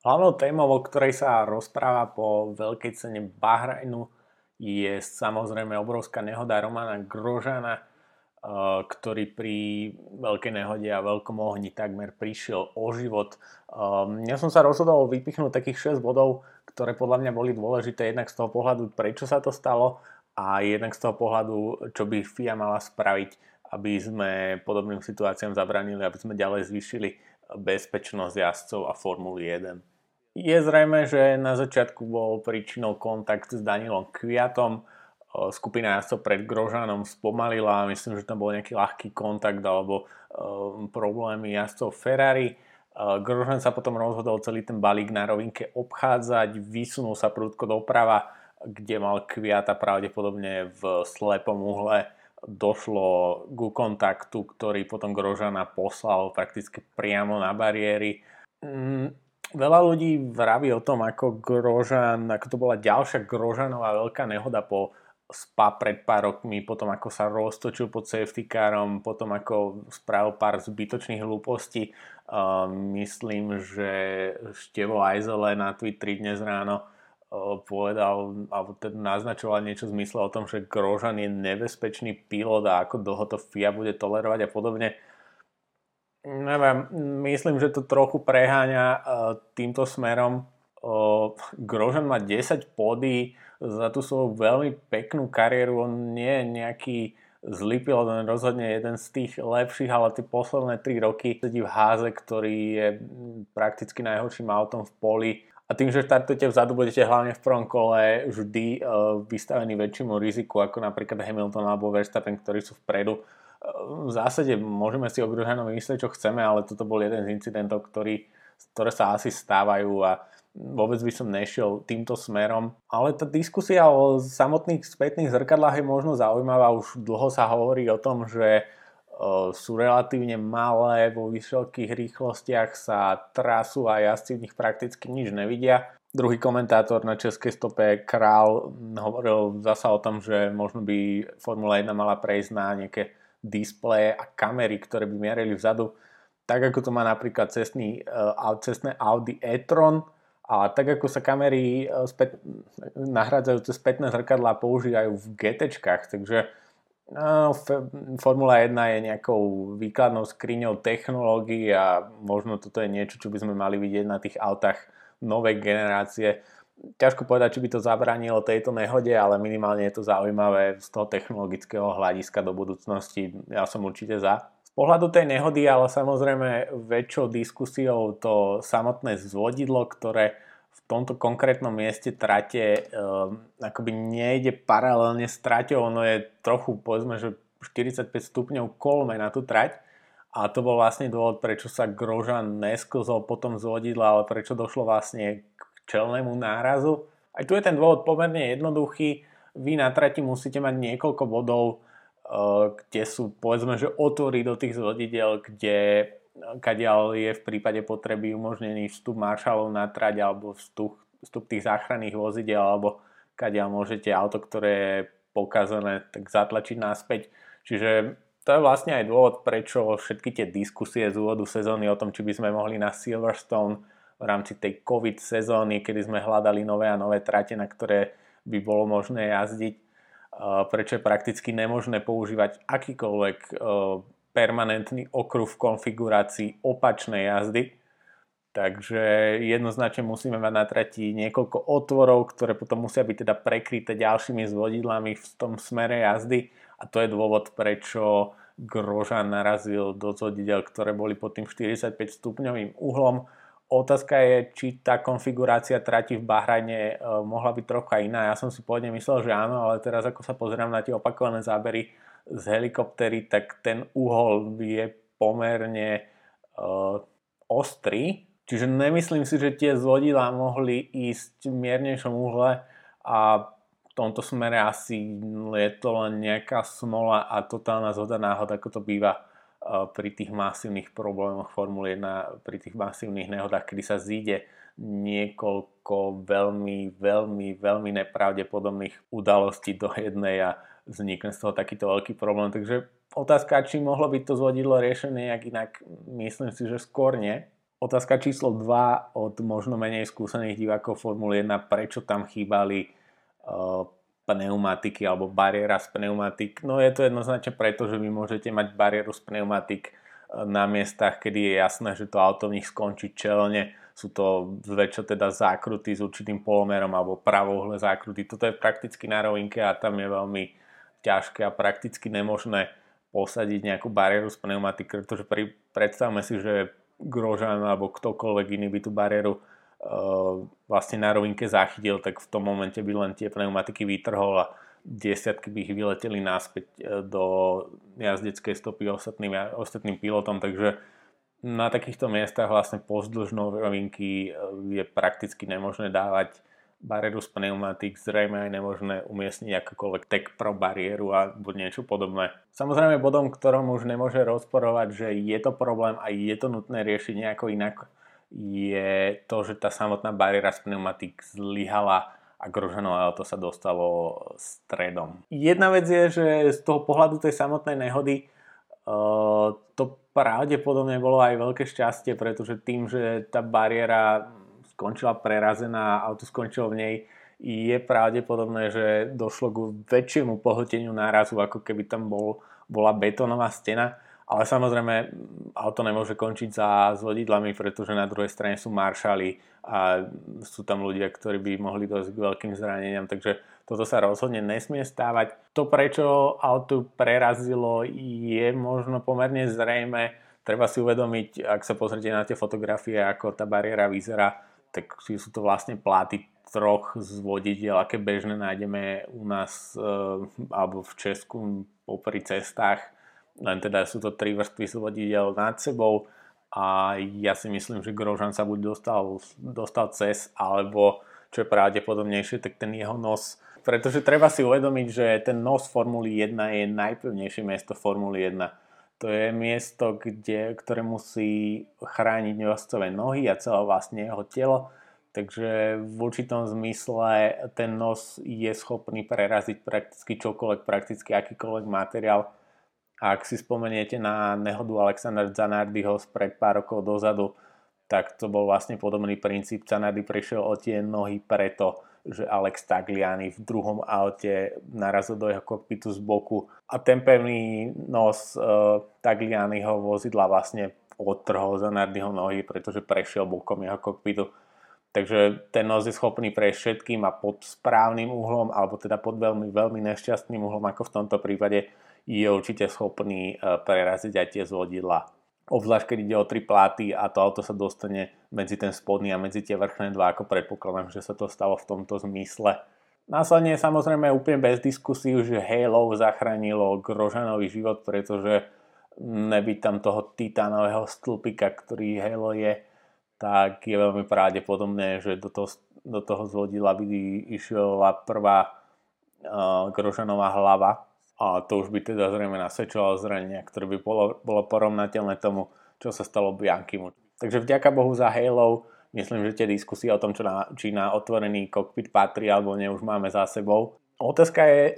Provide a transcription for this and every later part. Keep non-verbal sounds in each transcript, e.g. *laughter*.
Hlavnou témou, o ktorej sa rozpráva po veľkej cene Bahrajnu, je samozrejme obrovská nehoda Romana Grožana, eh, ktorý pri veľkej nehode a veľkom ohni takmer prišiel o život. Eh, ja som sa rozhodol vypichnúť takých 6 bodov, ktoré podľa mňa boli dôležité jednak z toho pohľadu, prečo sa to stalo a jednak z toho pohľadu, čo by FIA mala spraviť, aby sme podobným situáciám zabranili, aby sme ďalej zvýšili bezpečnosť jazdcov a Formuly 1. Je zrejme, že na začiatku bol príčinou kontakt s Danielom Kviatom. Skupina jazdcov pred Grožanom spomalila, myslím, že tam bol nejaký ľahký kontakt alebo problémy jazdcov Ferrari. Grožan sa potom rozhodol celý ten balík na rovinke obchádzať, vysunul sa prúdko doprava, kde mal Kviata pravdepodobne v slepom uhle došlo ku kontaktu, ktorý potom Grožana poslal prakticky priamo na bariéry. Veľa ľudí vraví o tom, ako Grožan, ako to bola ďalšia Grožanová veľká nehoda po spa pred pár rokmi, potom ako sa roztočil pod safety carom, potom ako spravil pár zbytočných hlúpostí. Uh, myslím, že Števo Ajzele na Twitteri dnes ráno uh, povedal, alebo teda naznačoval niečo zmysle o tom, že Grožan je nebezpečný pilot a ako dlho to FIA bude tolerovať a podobne Neviem, myslím, že to trochu preháňa uh, týmto smerom. Uh, Grožan má 10 pody za tú svoju veľmi peknú kariéru. On nie je nejaký zlý pilot, on rozhodne jeden z tých lepších, ale tie posledné 3 roky sedí v háze, ktorý je prakticky najhorším autom v poli. A tým, že štartujete vzadu, budete hlavne v prvom kole vždy uh, vystavení väčšiemu riziku, ako napríklad Hamilton alebo Verstappen, ktorí sú vpredu v zásade môžeme si o Grhanovi myslieť, čo chceme, ale toto bol jeden z incidentov, ktorý, ktoré sa asi stávajú a vôbec by som nešiel týmto smerom. Ale tá diskusia o samotných spätných zrkadlách je možno zaujímavá. Už dlho sa hovorí o tom, že sú relatívne malé, vo vysokých rýchlostiach sa trasu a jazdci v nich prakticky nič nevidia. Druhý komentátor na českej stope Král hovoril zasa o tom, že možno by Formula 1 mala prejsť na nejaké displeje a kamery, ktoré by mierili vzadu, tak ako to má napríklad cestný, uh, cestné Audi e-tron a tak ako sa kamery uh, späť, nahradzajúce spätné zrkadlá používajú v GT, takže no, Formula 1 je nejakou výkladnou skriňou technológií a možno toto je niečo, čo by sme mali vidieť na tých autách novej generácie ťažko povedať, či by to zabránilo tejto nehode, ale minimálne je to zaujímavé z toho technologického hľadiska do budúcnosti. Ja som určite za. Z pohľadu tej nehody, ale samozrejme väčšou diskusiou to samotné zvodidlo, ktoré v tomto konkrétnom mieste trate um, akoby nejde paralelne s traťou, ono je trochu, povedzme, že 45 stupňov kolme na tú trať a to bol vlastne dôvod, prečo sa Grožan nesklzol potom z vodidla, ale prečo došlo vlastne čelnému nárazu. Aj tu je ten dôvod pomerne jednoduchý. Vy na trati musíte mať niekoľko bodov, eh, kde sú povedzme, že otvory do tých zvodidel, kde kadiaľ je v prípade potreby umožnený vstup maršalov na trať alebo vstup, vstup tých záchranných vozidel alebo kadiaľ môžete auto, ktoré je pokazané, tak zatlačiť naspäť. Čiže to je vlastne aj dôvod, prečo všetky tie diskusie z úvodu sezóny o tom, či by sme mohli na Silverstone v rámci tej COVID sezóny, kedy sme hľadali nové a nové trate, na ktoré by bolo možné jazdiť, prečo je prakticky nemožné používať akýkoľvek permanentný okruh v konfigurácii opačnej jazdy. Takže jednoznačne musíme mať na trati niekoľko otvorov, ktoré potom musia byť teda prekryté ďalšími zvodidlami v tom smere jazdy. A to je dôvod, prečo Grožan narazil do zvodidel, ktoré boli pod tým 45 stupňovým uhlom Otázka je, či tá konfigurácia trati v Bahrajne e, mohla byť trocha iná. Ja som si pôvodne myslel, že áno, ale teraz ako sa pozerám na tie opakované zábery z helikoptery, tak ten uhol je pomerne uh, ostrý. Čiže nemyslím si, že tie zvodidlá mohli ísť v miernejšom uhle a v tomto smere asi je to len nejaká smola a totálna zhoda náhod, ako to býva pri tých masívnych problémoch Formuly 1, pri tých masívnych nehodách, kedy sa zíde niekoľko veľmi, veľmi, veľmi nepravdepodobných udalostí do jednej a vznikne z toho takýto veľký problém. Takže otázka, či mohlo byť to zvodidlo riešené nejak inak, myslím si, že skôr nie. Otázka číslo 2 od možno menej skúsených divákov Formuly 1, prečo tam chýbali uh, pneumatiky alebo bariéra z pneumatik. No je to jednoznačne preto, že vy môžete mať bariéru z pneumatik uh, na miestach, kedy je jasné, že to auto v nich skončí čelne. Sú to zväčša teda zákruty s určitým polomerom alebo pravouhle zákruty. Toto je prakticky na rovinke a tam je veľmi ťažké a prakticky nemožné posadiť nejakú bariéru z pneumatik, pretože pri, predstavme si, že Grožan alebo ktokoľvek iný by tú bariéru vlastne na rovinke zachytil, tak v tom momente by len tie pneumatiky vytrhol a desiatky by ich vyleteli naspäť uh, do jazdeckej stopy ostatným, ostatným pilotom, takže na takýchto miestach vlastne pozdĺž rovinky uh, je prakticky nemožné dávať bariéru z pneumatik, zrejme aj nemožné umiestniť akokoľvek tech pro bariéru alebo niečo podobné. Samozrejme bodom, ktorom už nemôže rozporovať, že je to problém a je to nutné riešiť nejako inak, je to, že tá samotná bariéra z pneumatik zlyhala a Grožanové auto sa dostalo stredom. Jedna vec je, že z toho pohľadu tej samotnej nehody uh, to pravdepodobne bolo aj veľké šťastie, pretože tým, že tá bariéra skončila prerazená, auto skončilo v nej, je pravdepodobné, že došlo k väčšiemu pohlteniu nárazu, ako keby tam bol, bola betónová stena. Ale samozrejme, auto nemôže končiť za s vodidlami, pretože na druhej strane sú maršali a sú tam ľudia, ktorí by mohli dosť k veľkým zraneniam, takže toto sa rozhodne nesmie stávať. To, prečo auto prerazilo, je možno pomerne zrejme. Treba si uvedomiť, ak sa pozrite na tie fotografie, ako tá bariéra vyzerá, tak sú to vlastne pláty troch z vodidiel, aké bežné nájdeme u nás e, alebo v Česku popri cestách. Len teda sú to tri vrstvy z vodidiel nad sebou a ja si myslím, že Grožan sa buď dostal, dostal cez, alebo čo je pravdepodobnejšie, tak ten jeho nos. Pretože treba si uvedomiť, že ten nos Formuly 1 je najpevnejšie miesto Formuly 1 to je miesto, kde, ktoré musí chrániť jazdcové nohy a celé vlastne jeho telo. Takže v určitom zmysle ten nos je schopný preraziť prakticky čokoľvek, prakticky akýkoľvek materiál. Ak si spomeniete na nehodu Alexander Zanardiho pred pár rokov dozadu, tak to bol vlastne podobný princíp. Zanardi prišiel o tie nohy preto, že Alex Tagliani v druhom aute narazil do jeho kokpitu z boku a ten pevný nos uh, Taglianiho vozidla vlastne odtrhol za Nardyho nohy, pretože prešiel bokom jeho kokpitu. Takže ten nos je schopný prejsť všetkým a pod správnym uhlom, alebo teda pod veľmi, veľmi nešťastným uhlom, ako v tomto prípade, je určite schopný uh, preraziť aj tie z vodidla obzvlášť keď ide o tri pláty a to auto sa dostane medzi ten spodný a medzi tie vrchné dva, ako predpokladám, že sa to stalo v tomto zmysle. Následne samozrejme úplne bez diskusí, že Halo zachránilo Grožanový život, pretože nebyť tam toho titánového stĺpika, ktorý Halo je, tak je veľmi pravdepodobné, že do toho, do toho zvodila by išla prvá uh, Grožanová hlava, a to už by teda zrejme nasvedčovalo zranenia, ktoré by bolo, bolo porovnateľné tomu, čo sa stalo Bianchimu. Takže vďaka Bohu za Halo, myslím, že tie diskusie o tom, čo na, či na otvorený kokpit patrí alebo nie, už máme za sebou. Otázka je, e,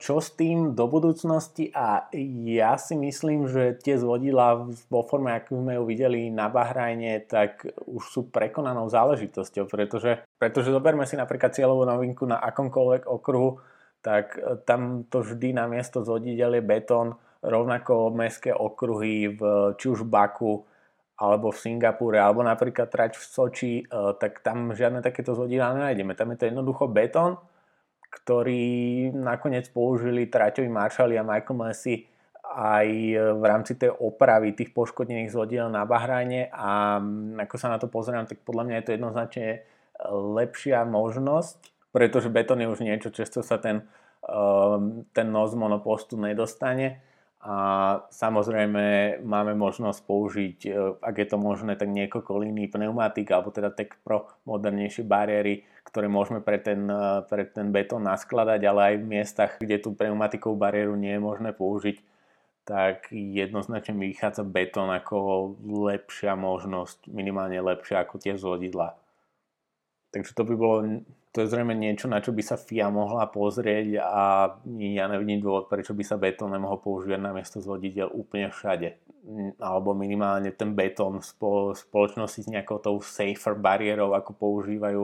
čo s tým do budúcnosti a ja si myslím, že tie zvodila vo forme, ako sme ju videli na Bahrajne, tak už sú prekonanou záležitosťou, pretože, pretože zoberme si napríklad cieľovú novinku na akomkoľvek okruhu, tak e, tam to vždy na miesto zvodidel je betón, rovnako mestské okruhy v, či alebo v Singapúre, alebo napríklad trať v Soči, e, tak tam žiadne takéto zvodidla nenájdeme. Tam je to jednoducho betón, ktorý nakoniec použili traťoví maršali a Michael Messi aj v rámci tej opravy tých poškodených zvodidel na Bahrajne a ako sa na to pozerám, tak podľa mňa je to jednoznačne lepšia možnosť pretože betón je už niečo, často sa ten, ehm, ten nos monopostu nedostane a samozrejme máme možnosť použiť, e, ak je to možné, tak niekoľko línií pneumatik alebo teda Tech Pro modernejšie bariéry, ktoré môžeme pre ten, e, pre ten betón naskladať, ale aj v miestach, kde tú pneumatikovú bariéru nie je možné použiť, tak jednoznačne vychádza betón ako lepšia možnosť, minimálne lepšia ako tie zvodidla. Takže to by bolo, to je zrejme niečo, na čo by sa FIA mohla pozrieť a ja nevidím dôvod, prečo by sa betón nemohol používať na miesto zvoditeľ úplne všade. Alebo minimálne ten betón v spoločnosti s nejakou tou safer bariérou, ako používajú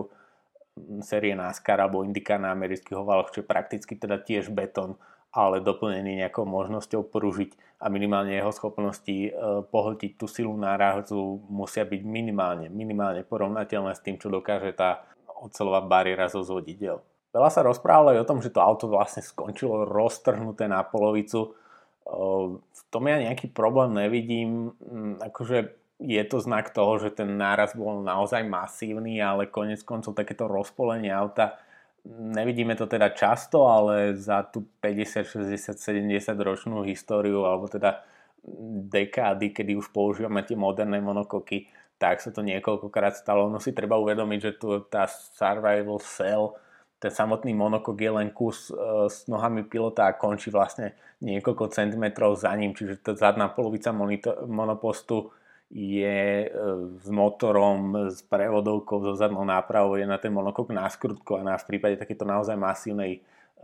série NASCAR alebo IndyCar na amerických ovaloch, čo je prakticky teda tiež betón, ale doplnený nejakou možnosťou pružiť a minimálne jeho schopnosti e, pohltiť tú silu nárazu musia byť minimálne, minimálne porovnateľné s tým, čo dokáže tá ocelová bariéra zo zvoditeľ. Veľa sa rozprávalo aj o tom, že to auto vlastne skončilo roztrhnuté na polovicu. E, v tom ja nejaký problém nevidím. Mm, akože je to znak toho, že ten náraz bol naozaj masívny, ale konec koncov takéto rozpolenie auta nevidíme to teda často, ale za tú 50, 60, 70 ročnú históriu, alebo teda dekády, kedy už používame tie moderné monokoky, tak sa to niekoľkokrát stalo. No si treba uvedomiť, že tu tá survival cell, ten samotný monokok je len kus e, s nohami pilota a končí vlastne niekoľko centimetrov za ním, čiže tá zadná polovica monito- monopostu je e, s motorom, s prevodovkou, so zadnou nápravou, je na ten monokok a v prípade takéto naozaj masívnej e,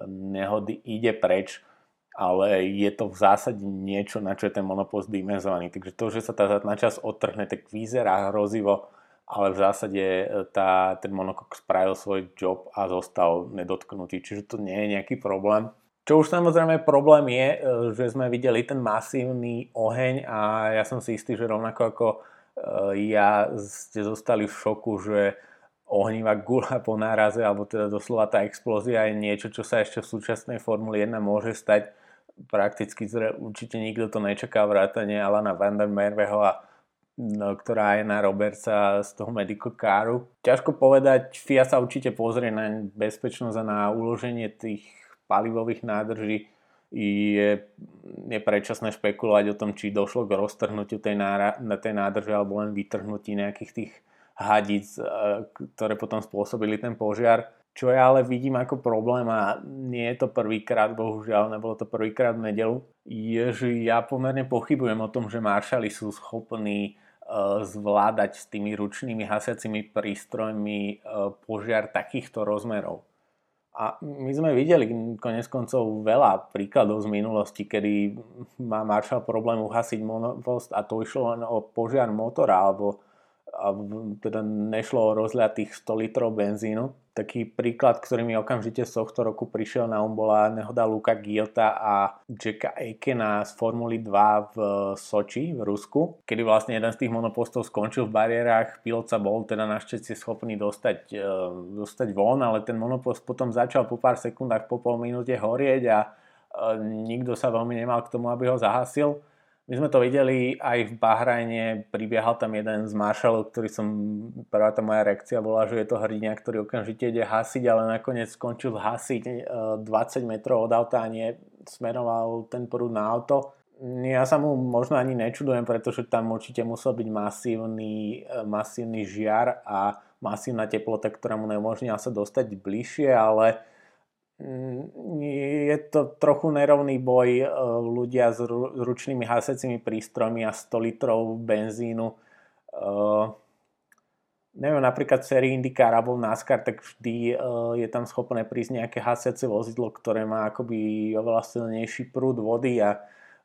nehody ide preč, ale je to v zásade niečo, na čo je ten monopost dimenzovaný. Takže to, že sa tá zadná časť odtrhne, tak vyzerá hrozivo, ale v zásade e, tá, ten monokok spravil svoj job a zostal nedotknutý, čiže to nie je nejaký problém. Čo už samozrejme problém je, e, že sme videli ten masívny oheň a ja som si istý, že rovnako ako e, ja ste zostali v šoku, že ohnívá gula po náraze, alebo teda doslova tá explózia je niečo, čo sa ešte v súčasnej Formule 1 môže stať. Prakticky určite nikto to nečaká vrátane Alana Van der Merveho a no, ktorá je na Robertsa z toho medical caru. Ťažko povedať, FIA sa určite pozrie na bezpečnosť a na uloženie tých palivových nádrží je, predčasné špekulovať o tom, či došlo k roztrhnutiu tej, nára, tej nádrže alebo len vytrhnutí nejakých tých hadíc, e, ktoré potom spôsobili ten požiar. Čo ja ale vidím ako problém a nie je to prvýkrát, bohužiaľ, nebolo to prvýkrát v nedelu, je, že ja pomerne pochybujem o tom, že maršali sú schopní uh, zvládať s tými ručnými hasiacimi prístrojmi uh, požiar takýchto rozmerov. A my sme videli konec koncov veľa príkladov z minulosti, kedy má Marshall problém uhasiť monopost a to išlo len o požiar motora alebo a teda nešlo o rozliatých 100 litrov benzínu. Taký príklad, ktorý mi okamžite z tohto roku prišiel na um, bola nehoda Luka Giota a Jacka Aikena z Formuly 2 v Soči v Rusku, kedy vlastne jeden z tých monopostov skončil v bariérach, pilot sa bol teda našťastie schopný dostať, e, dostať von, ale ten monopost potom začal po pár sekundách, po pol minúte horieť a e, nikto sa veľmi nemal k tomu, aby ho zahasil my sme to videli aj v Bahrajne, pribiehal tam jeden z maršalov, ktorý som, prvá tá moja reakcia bola, že je to hrdina, ktorý okamžite ide hasiť, ale nakoniec skončil hasiť 20 e, metrov od auta a nie smeroval ten prúd na auto. Ja sa mu možno ani nečudujem, pretože tam určite musel byť masívny, e, masívny žiar a masívna teplota, ktorá mu neumožnila sa dostať bližšie, ale je to trochu nerovný boj e, ľudia s ručnými hasecími prístrojmi a 100 litrov benzínu. Uh, neviem, napríklad v sérii IndyCar alebo NASCAR, tak vždy uh, je tam schopné prísť nejaké hasiace vozidlo, ktoré má akoby oveľa silnejší prúd vody a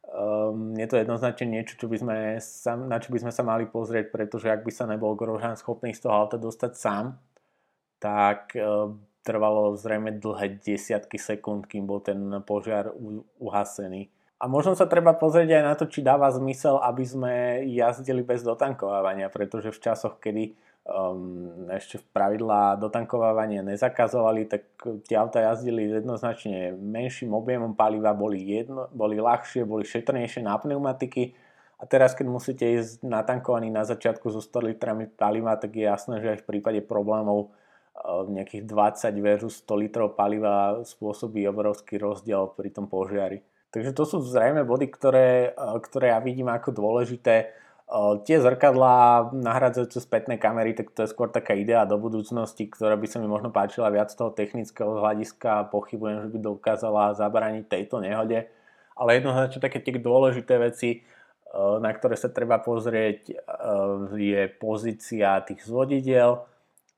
um, je to jednoznačne niečo, čo by sme sa, na čo by sme sa mali pozrieť, pretože ak by sa nebol Grožan schopný z toho auta dostať sám, tak trvalo zrejme dlhé desiatky sekúnd, kým bol ten požiar uhasený. A možno sa treba pozrieť aj na to, či dáva zmysel, aby sme jazdili bez dotankovávania, pretože v časoch, kedy um, ešte v pravidlá dotankovávania nezakazovali, tak tie auta jazdili jednoznačne menším objemom paliva, boli, jedno, boli ľahšie, boli šetrnejšie na pneumatiky. A teraz, keď musíte ísť natankovaný na začiatku so 100 litrami paliva, tak je jasné, že aj v prípade problémov nejakých 20 versus 100 litrov paliva spôsobí obrovský rozdiel pri tom požiari. Takže to sú zrejme body, ktoré, ktoré ja vidím ako dôležité. Tie zrkadlá nahradzajúce spätné kamery, tak to je skôr taká idea do budúcnosti, ktorá by sa mi možno páčila viac z toho technického hľadiska. Pochybujem, že by dokázala zabrániť tejto nehode. Ale jednoznačne také tie dôležité veci, na ktoré sa treba pozrieť, je pozícia tých zvodidiel,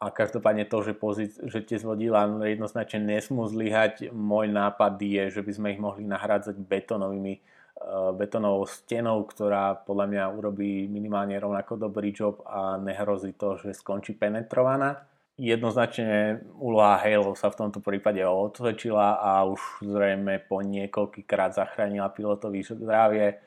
a každopádne to, že, pozic- že tie zvodila jednoznačne nesmú zlyhať, môj nápad je, že by sme ich mohli nahrádzať betónovými uh, betónovou stenou, ktorá podľa mňa urobí minimálne rovnako dobrý job a nehrozí to, že skončí penetrovaná. Jednoznačne úloha Halo sa v tomto prípade odsvedčila a už zrejme po niekoľkýkrát zachránila pilotovi zdravie.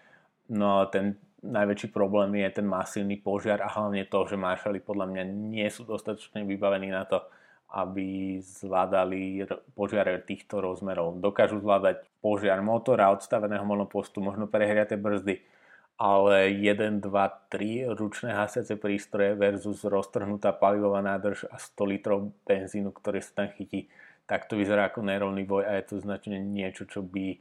No ten najväčší problém je ten masívny požiar a hlavne to, že maršali podľa mňa nie sú dostatočne vybavení na to, aby zvládali požiare týchto rozmerov. Dokážu zvládať požiar motora, odstaveného monopostu, možno prehriate brzdy, ale 1, 2, 3 ručné hasiace prístroje versus roztrhnutá palivová nádrž a 100 litrov benzínu, ktorý sa tam chytí, tak to vyzerá ako nerovný boj a je to značne niečo, čo by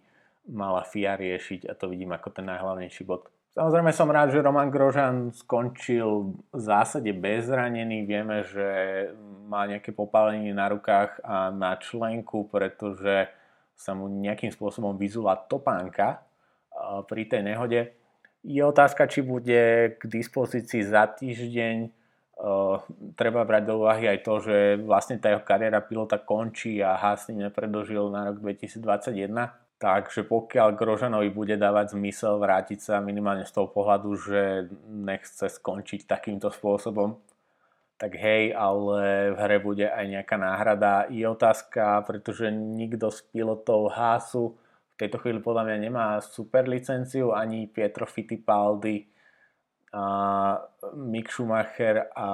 mala FIA riešiť a to vidím ako ten najhlavnejší bod. Samozrejme som rád, že Roman Grožan skončil v zásade bezranený. Vieme, že má nejaké popálenie na rukách a na členku, pretože sa mu nejakým spôsobom vyzula topánka pri tej nehode. Je otázka, či bude k dispozícii za týždeň. Treba brať do úvahy aj to, že vlastne tá jeho kariéra pilota končí a Hasny nepredlžil na rok 2021 Takže pokiaľ Grožanovi bude dávať zmysel vrátiť sa minimálne z toho pohľadu, že nechce skončiť takýmto spôsobom, tak hej, ale v hre bude aj nejaká náhrada. Je otázka, pretože nikto z pilotov Hásu v tejto chvíli podľa mňa nemá super licenciu, ani Pietro Fittipaldi, Mick Schumacher a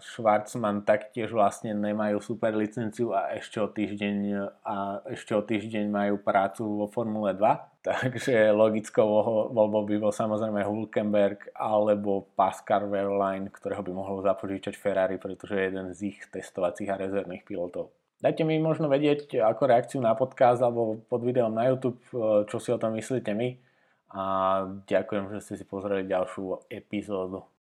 Schwarzman taktiež vlastne nemajú super licenciu a ešte o týždeň, a ešte o týždeň majú prácu vo Formule 2. *laughs* Takže logickou voľbou by bol samozrejme Hulkenberg alebo Pascal Wehrlein, ktorého by mohol zapožičať Ferrari, pretože je jeden z ich testovacích a rezervných pilotov. Dajte mi možno vedieť ako reakciu na podcast alebo pod videom na YouTube, čo si o tom myslíte my a ďakujem, že ste si pozreli ďalšiu epizódu.